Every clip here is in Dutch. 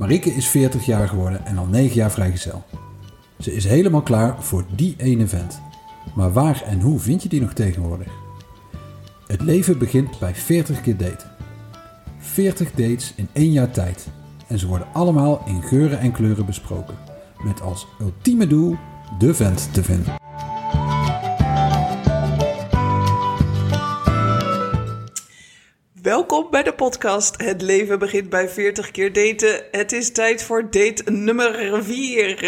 Marieke is 40 jaar geworden en al 9 jaar vrijgezel. Ze is helemaal klaar voor die ene vent. Maar waar en hoe vind je die nog tegenwoordig? Het leven begint bij 40 keer daten. 40 dates in één jaar tijd. En ze worden allemaal in geuren en kleuren besproken. Met als ultieme doel de vent te vinden. Welkom bij de podcast Het leven begint bij 40 keer daten. Het is tijd voor date nummer 4.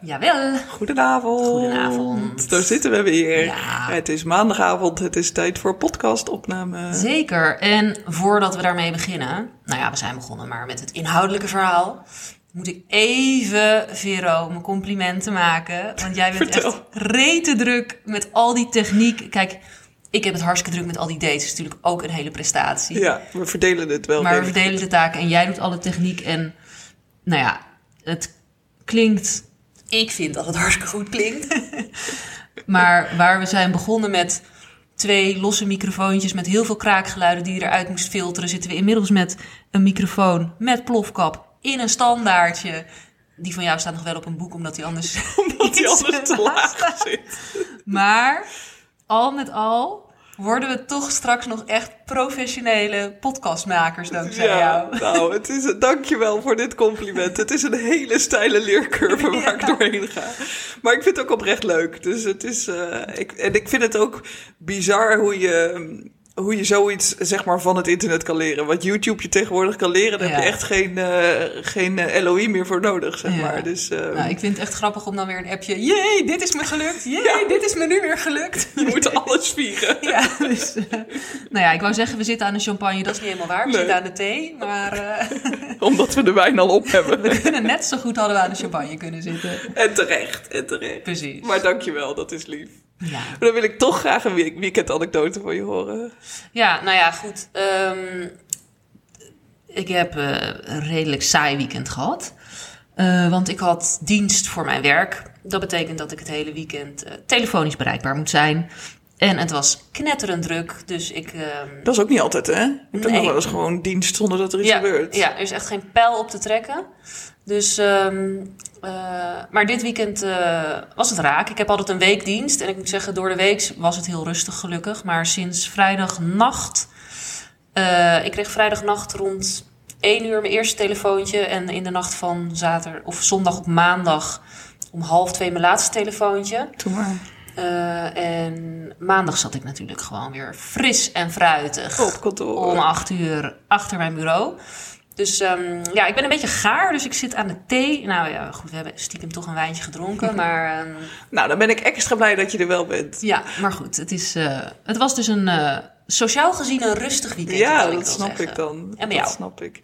Jawel. Goedenavond. Goedenavond. Daar zitten we weer. Ja. Het is maandagavond. Het is tijd voor podcastopname. Zeker. En voordat we daarmee beginnen, nou ja, we zijn begonnen maar met het inhoudelijke verhaal. Moet ik even, Vero, mijn complimenten maken. Want jij bent Vertel. echt rete druk met al die techniek. Kijk, ik heb het hartstikke druk met al die dates. Dat is natuurlijk ook een hele prestatie. Ja, we verdelen het wel. Maar we verdelen de taken en jij doet alle techniek. En nou ja, het klinkt. Ik vind dat het hartstikke goed klinkt. maar waar we zijn begonnen met twee losse microfoontjes met heel veel kraakgeluiden die je eruit moest filteren, zitten we inmiddels met een microfoon met plofkap in een standaardje. Die van jou staat nog wel op een boek, omdat die anders. Omdat die anders te laag zit. Maar al met al worden we toch straks nog echt professionele podcastmakers dankzij Ja, jou. nou, het is, dankjewel voor dit compliment. Het is een hele steile leercurve waar ik doorheen ga. Maar ik vind het ook oprecht leuk. Dus het is, eh, ik, en ik vind het ook bizar hoe je, hoe je zoiets zeg maar, van het internet kan leren. Wat YouTube je tegenwoordig kan leren, daar heb je echt geen, eh, geen eh, LOI meer voor nodig, zeg Ja. maar. Dus eh, Nou, ik vind het echt grappig om dan weer een appje. Jee, dit is me gelukt. Jee, dit is me nu weer gelukt. je moet alles vieren. Ja, dus, eh, nou ja, ik wou zeggen, we zitten aan de champagne. Dat is niet helemaal waar. We Nee. zitten aan de thee. Maar Omdat we de wijn al op hebben. we kunnen net zo goed hadden we aan de champagne kunnen zitten. En terecht, en terecht. Precies. Maar dankjewel, dat is lief. Ja, Maar dan wil ik toch graag een week- weekendanekdote van je horen. ja nou ja, goed. Ehm, ik heb eh, een redelijk saai weekend gehad. Eh, want ik had dienst voor mijn werk. Dat betekent dat ik het hele weekend eh, telefonisch bereikbaar moet zijn. En het was knetterend druk. Dus ik. ehm, Dat is ook niet altijd, hè? Hebt ook Nee. nog wel eens gewoon dienst zonder dat er iets ja, gebeurt. Ja, er is echt geen pijl op te trekken. Dus, ehm, eh, maar dit weekend eh, was het raak. Ik heb altijd een weekdienst. En ik moet zeggen, door de week was het heel rustig gelukkig. Maar sinds vrijdagnacht... eh, ik kreeg vrijdagnacht rond 1 uur mijn eerste telefoontje. En in de nacht van zaterdag of zondag op maandag om half twee mijn laatste telefoontje. Doe maar. En maandag zat ik natuurlijk gewoon weer fris en fruitig Op kantoor. om acht uur achter mijn bureau. Dus ehm, ja, ik ben een beetje gaar, dus ik zit aan de thee. Nou ja, goed, we hebben stiekem toch een wijntje gedronken, maar ehm, Nou, dan ben ik extra blij dat je er wel bent. ja, maar goed, het, is, eh, het was dus een eh, sociaal gezien een rustig weekend. Ja, dat snap zeggen. ik dan. En dat jou? snap ik.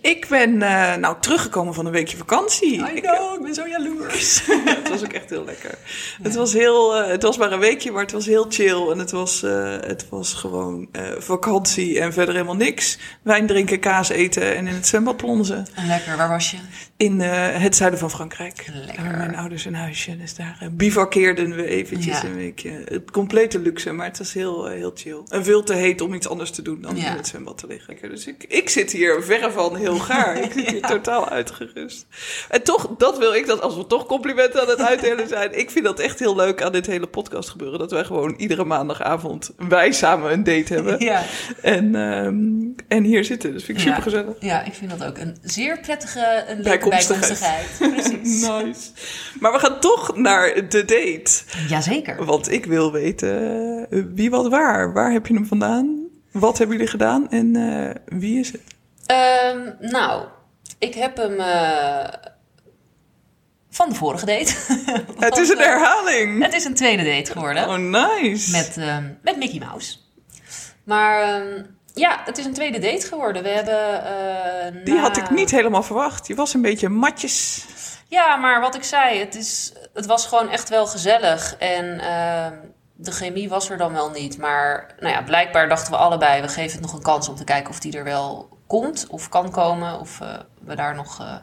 Ik ben eh, nou teruggekomen van een weekje vakantie. I Ik- know, ik ben zo jaloers. het was ook echt heel lekker. Het was heel, eh, het was maar een weekje, maar het was heel chill. En het was, eh, het was gewoon vakantie en verder helemaal niks. Wijn drinken, kaas eten en in het zwembad plonzen. En lekker, waar was je? In het zuiden van Frankrijk. Lekker. Mijn ouders een huisje. Dus daar bivakkeerden we eventjes Ja. een weekje. Het complete luxe, maar het was heel, heel chill. En veel te heet om iets anders te doen dan Ja. in het zwembad te liggen. Dus ik, ik zit hier verre van heel gaar. Ik zit hier Ja. totaal uitgerust. En toch, dat wil ik dat als we toch complimenten aan het uitdelen zijn. Ik vind dat echt heel leuk aan dit hele podcast gebeuren. Dat wij gewoon iedere maandagavond wij samen een date hebben. Ja. En, ehm, en hier zitten. Dus vind ik super gezellig. ja, ik vind dat ook een zeer prettige een leuke Bijkomstigheid. bijkomstigheid. Precies. Nice. Maar we gaan toch naar de date. Jazeker. Want ik wil weten wie wat waar. Waar heb je hem vandaan? Wat hebben jullie gedaan en eh, wie is het? Ehm, nou, ik heb hem eh, van de vorige date. Het is een eh, herhaling. Het is een tweede date geworden. Oh, nice. Met, met Mickey Mouse. Maar ehm, ja, het is een tweede date geworden. We hebben. eh, Die na- had ik niet helemaal verwacht. Je was een beetje matjes. Ja, maar wat ik zei, het, is, het was gewoon echt wel gezellig. En ehm, de chemie was er dan wel niet. Maar nou ja, blijkbaar dachten we allebei, we geven het nog een kans om te kijken of die er wel komt of kan komen. Of eh, we daar nog eh,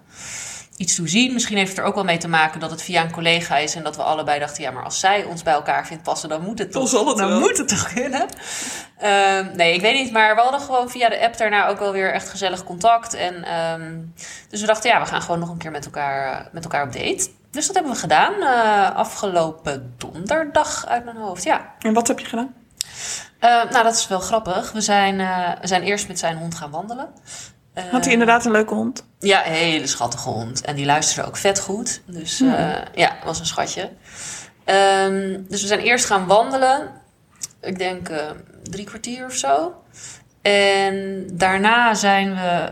iets toe zien. Misschien heeft het er ook wel mee te maken dat het via een collega is en dat we allebei dachten, ja, maar als zij ons bij elkaar vindt passen, dan moet het Dan toch, zal het dan wel. moet het toch kunnen. Ehm, nee, ik weet niet, maar we hadden gewoon via de app daarna ook wel weer echt gezellig contact. En, ehm, dus we dachten, ja, we gaan gewoon nog een keer met elkaar, eh, met elkaar op date. Dus dat hebben we gedaan eh, afgelopen donderdag uit mijn hoofd, ja. En wat heb je gedaan? Eh, nou, dat is wel grappig. We zijn, eh, we zijn eerst met zijn hond gaan wandelen. Had hij inderdaad een leuke hond? Ja, een hele schattige hond. En die luisterde ook vet goed. Dus eh, ja, was een schatje. Ehm, dus we zijn eerst gaan wandelen. Ik denk drie kwartier of zo. En daarna zijn we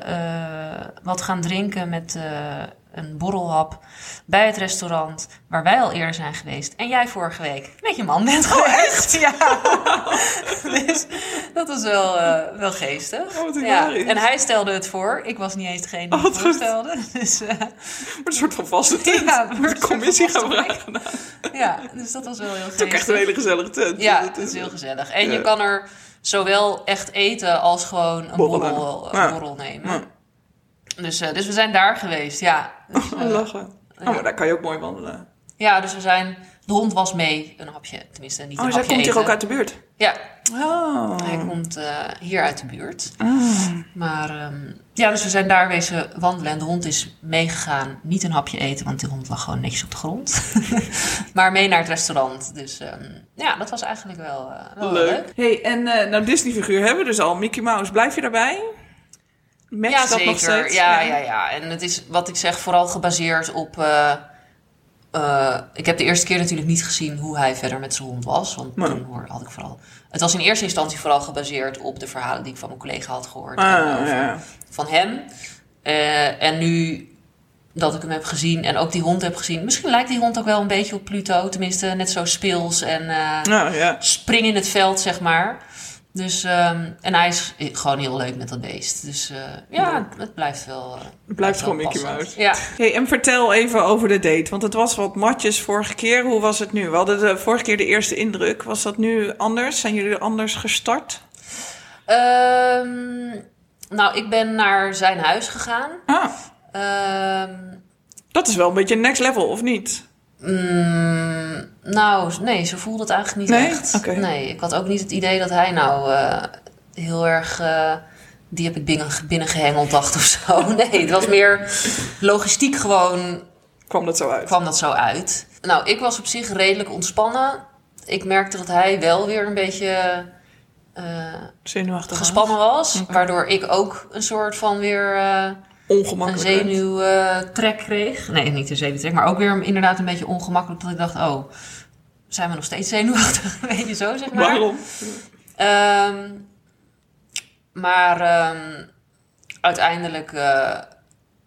wat gaan drinken met een borrelhap bij het restaurant waar wij al eerder zijn geweest. En jij vorige week met je man bent geweest. Ja. dus dat was wel, eh, wel geestig. Oh, ja. En hij stelde het voor. Ik was niet eens degene die Oh, het voorstelde. Dus Maar een soort van vaste tent. Ja, de commissie gaan ja, dus dat was wel heel Het is echt geestig. een hele gezellige tent. Ja, het is heel gezellig. En Ja. je kan er zowel echt eten als gewoon een borrel, Ja. borrel nemen. Dus, eh, dus we zijn daar geweest, ja. Dus, Oh, eh, lachen. Oh, maar daar kan je ook mooi wandelen. ja, dus we zijn... De hond was mee, een hapje, tenminste niet Oh, een hapje komt hier eten. ook uit de buurt? Ja, Oh. hij komt eh, hier uit de buurt. Ah. Maar ehm, ja, dus we zijn daar wezen wandelen en de hond is meegegaan. Niet een hapje eten, want die hond lag gewoon netjes op de grond. maar mee naar het restaurant. Dus ehm, ja, dat was eigenlijk wel, wel leuk. Leuk. hey, en nou Disney-figuur hebben we dus al. Mickey Mouse, blijf je daarbij? Match ja, dat zeker. nog steeds? Ja, ja, ja. En het is wat ik zeg, vooral gebaseerd op. eh, eh, ik heb de eerste keer natuurlijk niet gezien hoe hij verder met zijn hond was. Want toen hoor, had ik vooral. Het was in eerste instantie vooral gebaseerd op de verhalen die ik van mijn collega had gehoord. Ah, over- ja. Van hem. Eh, en nu dat ik hem heb gezien en ook die hond heb gezien. Misschien lijkt die hond ook wel een beetje op Pluto. Tenminste, net zo speels en eh, Nou ja. spring in het veld, zeg maar. Dus, ehm, en hij is gewoon heel leuk met dat beest. Dus eh, ja, het blijft wel. eh, Het blijft gewoon Mickey passend. Mouse. Ja. Hey, en vertel even over de date. Want het was wat matjes vorige keer. Hoe was het nu? We hadden de vorige keer de eerste indruk. Was dat nu anders? Zijn jullie anders gestart? Ehm, nou, ik ben naar zijn huis gegaan. Ah, Ehm, dat is wel een beetje next level, of niet? Mm, nou, nee, zo voelde het eigenlijk niet Nee? echt. Nee, ik had ook niet het idee dat hij nou eh, heel erg... eh, die heb ik binnen, binnengehengeld, dacht of zo. Nee, het was meer logistiek gewoon Kwam dat zo uit? kwam dat zo uit. Nou, ik was op zich redelijk ontspannen. Ik merkte dat hij wel weer een beetje Zenuwachtig. gespannen was. Waardoor ik ook een soort van weer eh, een Ongemakkelijk. zenuwtrek kreeg. Nee, niet een zenuwtrek, maar ook weer inderdaad een beetje ongemakkelijk. Dat ik dacht, oh, zijn we nog steeds zenuwachtig? Weet je zo, zeg maar. Waarom? Ehm, maar ehm, uiteindelijk eh,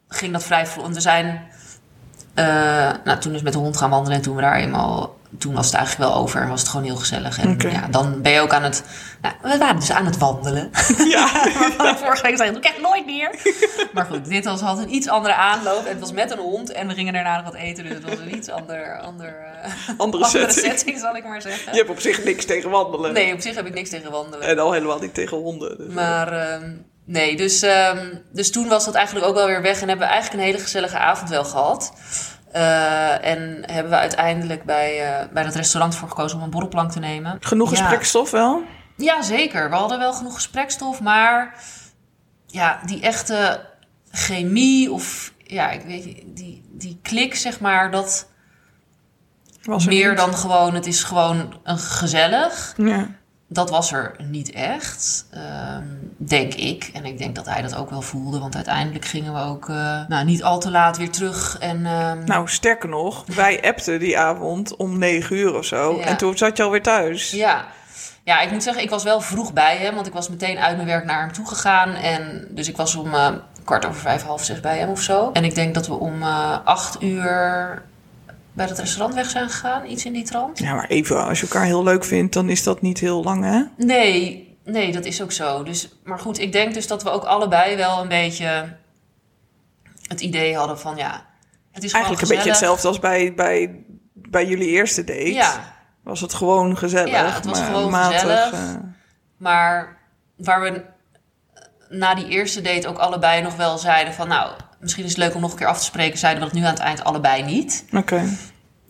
ging dat vrij vlot. We zijn eh, nou, toen dus met de hond gaan wandelen en toen we daar eenmaal... Toen was het eigenlijk wel over en was het gewoon heel gezellig. En ja, dan ben je ook aan het... Nou, we waren dus aan het wandelen. Ja. Vorige week zei, doe ik echt nooit meer. Maar goed, dit was, had een iets andere aanloop. En het was met een hond. En we gingen daarna nog wat eten. Dus het was een iets ander, ander, eh, Andere andere setting. setting, zal ik maar zeggen. Je hebt op zich niks tegen wandelen. Nee, op zich heb ik niks tegen wandelen. En al helemaal niet tegen honden. Dus, Maar ehm, nee, dus, ehm, dus toen was dat eigenlijk ook wel weer weg. En hebben we eigenlijk een hele gezellige avond wel gehad. Eh, en hebben we uiteindelijk bij, eh, bij dat restaurant voor gekozen om een borrelplank te nemen. Genoeg Ja. gesprekstof wel? Ja, zeker. We hadden wel genoeg gesprekstof, maar ja, die echte chemie of ja, ik weet niet, die, die klik, zeg maar, dat Was er meer niet? dan gewoon, het is gewoon een gezellig. Ja. Dat was er niet echt, ehm, denk ik. En ik denk dat hij dat ook wel voelde, want uiteindelijk gingen we ook eh, nou, niet al te laat weer terug. En, ehm, Nou, sterker nog, wij appten die avond om negen uur of zo. Ja. En toen zat je alweer thuis. Ja. ja, ik moet zeggen, ik was wel vroeg bij hem, want ik was meteen uit mijn werk naar hem toe gegaan. En dus ik was om eh, kwart over vijf, half zes bij hem of zo. En ik denk dat we om eh, acht uur bij het restaurant weg zijn gegaan, iets in die trant. Ja, maar even, als je elkaar heel leuk vindt, dan is dat niet heel lang, hè? Nee, nee, dat is ook zo. Dus, maar goed, ik denk dus dat we ook allebei wel een beetje het idee hadden van ja, het is Eigenlijk een beetje hetzelfde als bij, bij, bij jullie eerste date. Ja, Was het gewoon gezellig. Ja, het was maar gewoon matig, gezellig. eh, maar waar we na die eerste date ook allebei nog wel zeiden van nou, misschien is het leuk om nog een keer af te spreken, zeiden we dat nu aan het eind allebei niet. Oké.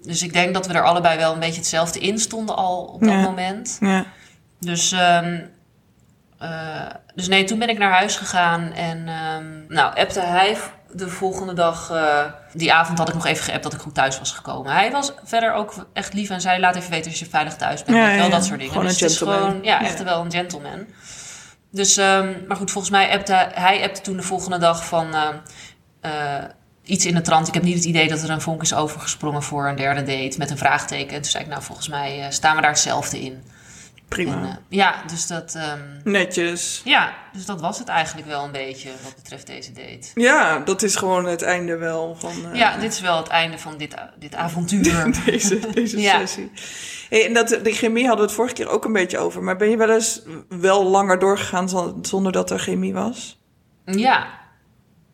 Dus ik denk dat we er allebei wel een beetje hetzelfde in stonden al op dat Ja. moment. Ja. Dus, ehm, eh, dus nee, toen ben ik naar huis gegaan en ehm, nou, appte hij de volgende dag. eh, die avond had ik nog even geappt dat ik goed thuis was gekomen. Hij was verder ook echt lief en zei: laat even weten als je veilig thuis bent. Ja, wel, ja, dat soort dingen. Gewoon dus een het is gentleman. gewoon, ja, Ja. echt wel een gentleman. Dus, ehm, maar goed, volgens mij appte hij appte toen de volgende dag van. Eh, iets in de trant. Ik heb niet het idee dat er een vonk is overgesprongen voor een derde date met een vraagteken. En toen zei ik, nou, volgens mij eh, staan we daar hetzelfde in. Prima. En, eh, ja, dus dat, ehm, Netjes. ja, dus dat was het eigenlijk wel een beetje wat betreft deze date. Ja, dat is gewoon het einde wel van Ja, dit is wel het einde van dit, dit avontuur. deze, deze Ja. sessie. Hey, en dat, die chemie hadden we het vorige keer ook een beetje over. Maar ben je wel eens wel langer doorgegaan zon- zonder dat er chemie was? ja,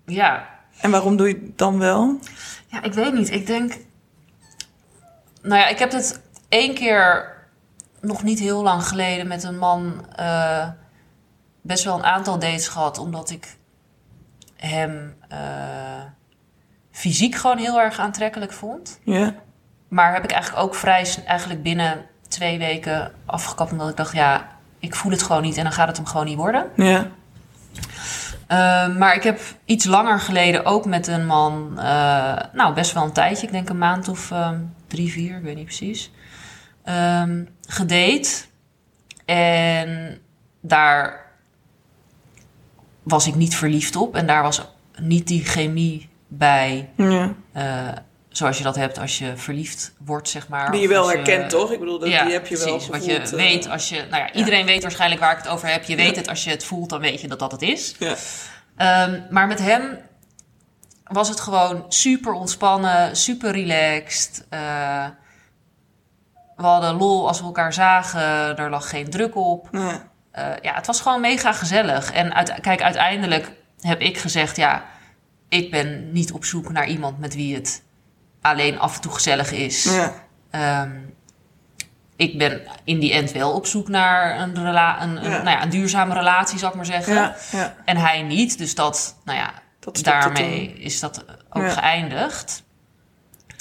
ja. En waarom doe je het dan wel? Ja, ik weet niet. Ik denk. Nou ja, ik heb het één keer nog niet heel lang geleden met een man eh, best wel een aantal dates gehad, omdat ik hem eh, fysiek gewoon heel erg aantrekkelijk vond. Ja. Maar heb ik eigenlijk ook vrij eigenlijk binnen twee weken afgekapt, omdat ik dacht, ja, ik voel het gewoon niet en dan gaat het hem gewoon niet worden. Ja. Uh, maar ik heb iets langer geleden ook met een man, uh, nou best wel een tijdje, ik denk een maand of um, drie, vier, ik weet niet precies, um, gedate. En daar was ik niet verliefd op en daar was niet die chemie bij. Ja. Zoals je dat hebt als je verliefd wordt, zeg maar. Die je wel herkent, toch? Ik bedoel, dat, ja, die heb je wel gevoeld. Wat je uh, weet als je... Nou ja, iedereen weet waarschijnlijk waar ik het over heb. Je weet het, als je het voelt, dan weet je dat dat het is. Ja. Um, maar met hem was het gewoon super ontspannen, super relaxed. Uh, we hadden lol als we elkaar zagen. Er lag geen druk op. Ja. Uh, ja, het was gewoon mega gezellig. En uit, kijk, uiteindelijk heb ik gezegd... ja, ik ben niet op zoek naar iemand met wie het alleen af en toe gezellig is. Ja. Um, ik ben in die end wel op zoek naar een, rela een, nou ja, een duurzame relatie, zou ik maar zeggen. Ja. En hij niet. Dus dat, nou ja, Dat daarmee is dat ook geëindigd.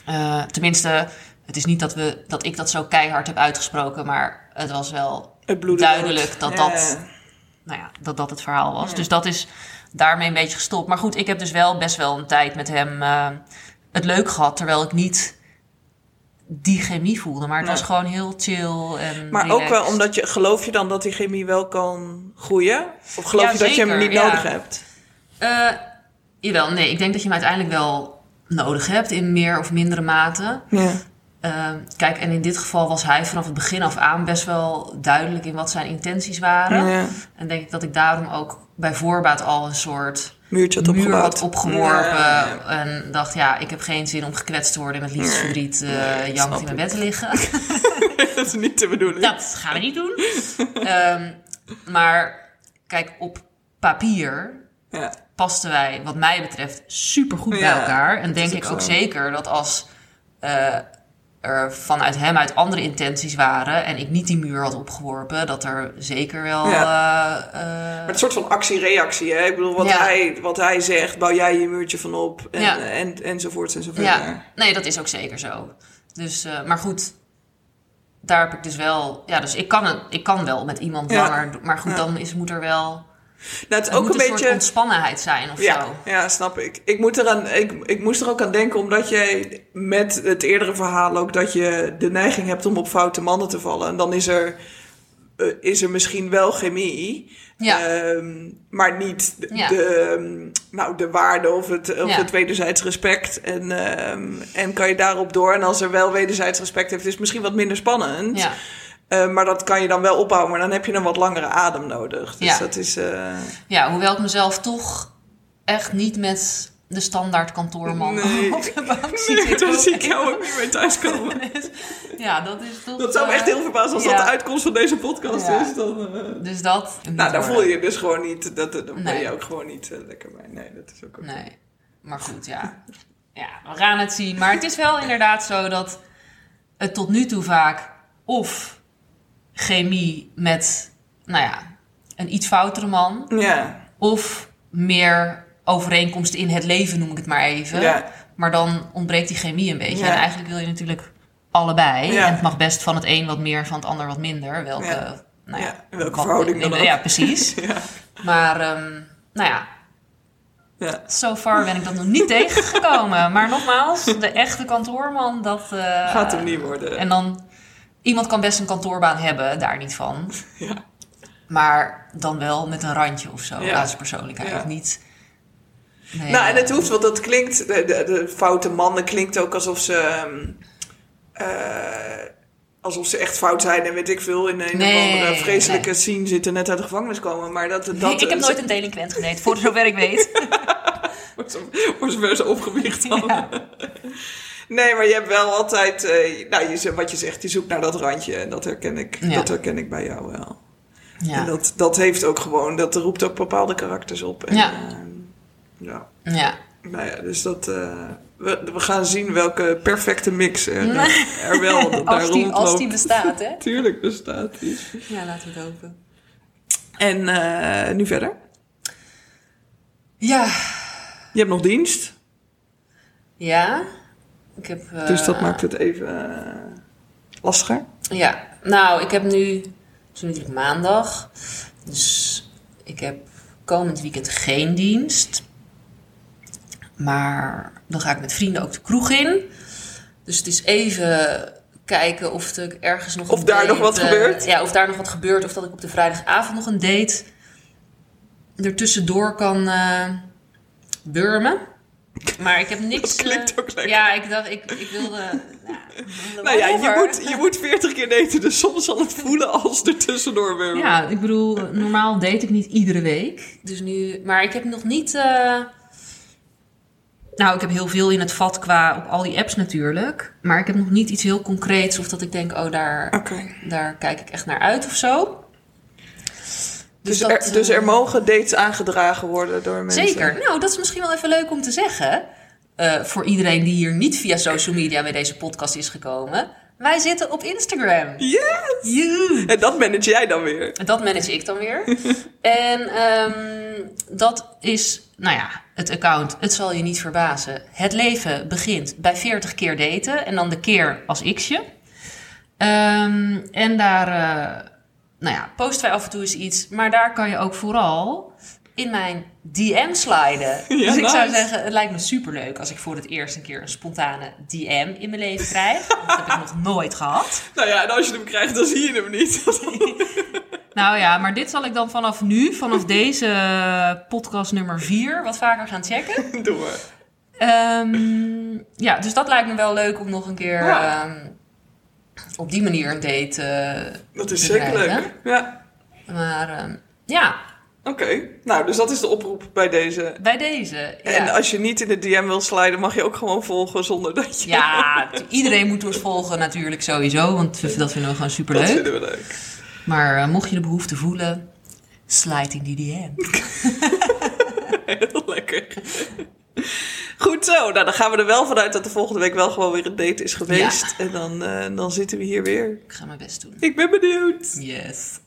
Uh, tenminste, het is niet dat, we, dat ik dat zo keihard heb uitgesproken, maar het was wel Het duidelijk dat, dat, nou ja, dat dat het verhaal was. Dus dat is daarmee een beetje gestopt. Maar goed, ik heb dus wel best wel een tijd met hem uh, het leuk gehad, terwijl ik niet die chemie voelde. Maar het Nee. was gewoon heel chill en Maar ook wel omdat je... Geloof je dan dat die chemie wel kan groeien? Of geloof Ja, je dat je hem niet ja. nodig hebt? Eh, jawel, nee. Ik denk dat je hem uiteindelijk wel nodig hebt in meer of mindere mate. Ja. Eh, kijk, en in dit geval was hij vanaf het begin af aan best wel duidelijk in wat zijn intenties waren. Ja. En denk ik dat ik daarom ook bij voorbaat al een soort Muurtje had muur opgebouwd. had opgeworpen. Ja. En dacht, ja, ik heb geen zin om gekwetst te worden met liefdesverdriet uh, Nee, jankend snap in mijn bed te liggen. dat is niet de bedoeling. Dat gaan we niet doen. Ehm, maar kijk, op papier Ja. pasten wij, wat mij betreft, super goed bij elkaar. En denk ik ook zeker dat als eh, er vanuit hem uit andere intenties waren en ik niet die muur had opgeworpen, dat er zeker wel. Maar eh, het soort van actie-reactie, hè? Ik bedoel, wat, Ja. hij, wat hij zegt, bouw jij je muurtje van op. En, Ja. en, enzovoorts enzovoort. ja, nee, dat is ook zeker zo. Dus, eh, maar goed. Daar heb ik dus wel. Ja, dus ik kan, het, ik kan wel met iemand Ja. langer. Maar goed, Ja. dan is, moet er wel. Nou, het Er ook een soort beetje... ontspannenheid zijn of Ja, zo. ja, snap ik. Ik, moet eraan, ik, ik moest er ook aan denken, omdat jij met het eerdere verhaal ook dat je de neiging hebt om op foute mannen te vallen. En dan is er, eh, is er misschien wel chemie, Ja. ehm, maar niet de, Ja. de, ehm, nou, de waarde of het, of het wederzijds respect. En, ehm, en kan je daarop door. En als er wel wederzijds respect heeft, is het misschien wat minder spannend. Ja. Eh, maar dat kan je dan wel opbouwen, maar dan heb je een wat langere adem nodig. Dus Ja. dat is... eh, Ja, hoewel ik mezelf toch echt niet met de standaard kantoorman Nee. op de bank zie Nee, zitten. daar zie ik jou ook niet mee thuiskomen. Ja, dat is toch... Dat zou me echt eh, heel verbazen als ja. dat de uitkomst van deze podcast Ja. is. Dan, Dus dat... nou, daar voel je je dus gewoon niet. Dat, dan ben je ook gewoon niet lekker bij. Nee, dat is ook oké. Nee, maar goed, ja. Ja, we gaan het zien. Maar het is wel inderdaad zo dat het tot nu toe vaak of chemie met, nou ja, een iets foutere man... Ja, of meer overeenkomst in het leven, noem ik het maar even. Ja. Maar dan ontbreekt die chemie een beetje. Ja. En eigenlijk wil je natuurlijk allebei. Ja. En het mag best van het een wat meer, van het ander wat minder. Welke, Ja. nou ja, welke wat- verhouding dan ook. Ja, precies. Maar, ehm, nou ja, Ja. so far ben ik dat nog niet tegengekomen. Maar nogmaals, de echte kantoorman, dat... eh, Gaat hem niet worden. En dan, iemand kan best een kantoorbaan hebben, daar niet van. Ja. Maar dan wel met een randje of zo, Ja. persoonlijkheid. Ja. Niet... Nee, Nou, en het hoeft, want dat klinkt, de, de, de foute mannen klinkt ook alsof ze, ehm, eh, alsof ze echt fout zijn en weet ik veel, in een Nee, of andere vreselijke nee. scene zitten, net uit de gevangenis komen. Maar dat, dat, Nee, ik heb nooit een delinquent gedate, voor zover ik weet. Voor zover ze opgewicht hadden. Ja. Nee, maar je hebt wel altijd, eh, nou, je, wat je zegt, je zoekt naar dat randje. En dat herken ik, Ja. dat herken ik bij jou wel. En Ja. dat, dat heeft ook gewoon, dat roept ook bepaalde karakters op. En, Ja. eh, ja. ja. Nou ja, dus dat, eh, we, we gaan zien welke perfecte mix er, er wel daar Als die, als die bestaat, hè? Tuurlijk bestaat die. Ja, laten we het hopen. En nu verder. Ja. Je hebt nog dienst, Ja. Ik heb... eh, dus dat maakt het even eh, lastiger. Ja, nou, ik heb nu... Het is natuurlijk maandag. Dus ik heb komend weekend geen dienst. Maar dan ga ik met vrienden ook de kroeg in. Dus het is even kijken of er ergens nog Of daar date, nog wat eh, gebeurt. Ja, of daar nog wat gebeurt. Of dat ik op de vrijdagavond nog een date ertussendoor kan eh burmen. Maar ik heb niks... Dat klinkt eh, ook lekker. Ja, ik dacht, ik, ik wilde... Nou, Nou ja, je moet, je moet 40 keer daten, dus soms zal het voelen als er tussendoor weer. Ja, ik bedoel, normaal date ik niet iedere week. Dus nu, maar ik heb nog niet. eh, Nou, ik heb heel veel in het vat qua op al die apps natuurlijk. Maar ik heb nog niet iets heel concreets of dat ik denk, oh, daar, daar kijk ik echt naar uit of zo. Dus, dat, er, dus eh, er mogen dates aangedragen worden door mensen. Zeker. Nou, dat is misschien wel even leuk om te zeggen. eh, voor iedereen die hier niet via social media bij deze podcast is gekomen. Wij zitten op Instagram. Yes! Joe. En dat manage jij dan weer. Dat manage ik dan weer. en ehm, dat is, nou ja, het account. Het zal je niet verbazen. Het leven begint bij 40 keer daten en dan de keer als x'je. Ehm, en daar, eh, nou ja, posten wij af en toe eens iets. Maar daar kan je ook vooral in mijn DM sliden. Ja, dus ik zou zeggen, het lijkt me superleuk als ik voor het eerst een keer een spontane DM in mijn leven krijg. Dat heb ik nog nooit gehad. Nou ja, en als je hem krijgt, dan zie je hem niet. Nou ja, maar dit zal ik dan vanaf nu, vanaf deze podcast nummer 4, wat vaker gaan checken. Doe maar. Ehm, ja, dus dat lijkt me wel leuk om nog een keer Ja. ehm, op die manier een date eh, Dat is zeker leuk. Ja. Maar ehm, ja, Oké. Nou, dus dat is de oproep bij deze. bij deze. En Ja, als je niet in de DM wil sliden, mag je ook gewoon volgen zonder dat je... ja iedereen moet ons volgen natuurlijk sowieso, want we- dat vinden we gewoon Dat superleuk. vinden we leuk. Maar eh, mocht je de behoefte voelen, slide in die DM. Heel lekker. Goed zo. Nou, dan gaan we er wel vanuit dat de volgende week wel gewoon weer een date is geweest. En dan, eh, dan zitten we hier weer. Ik ga mijn best doen. Ik ben benieuwd. Yes.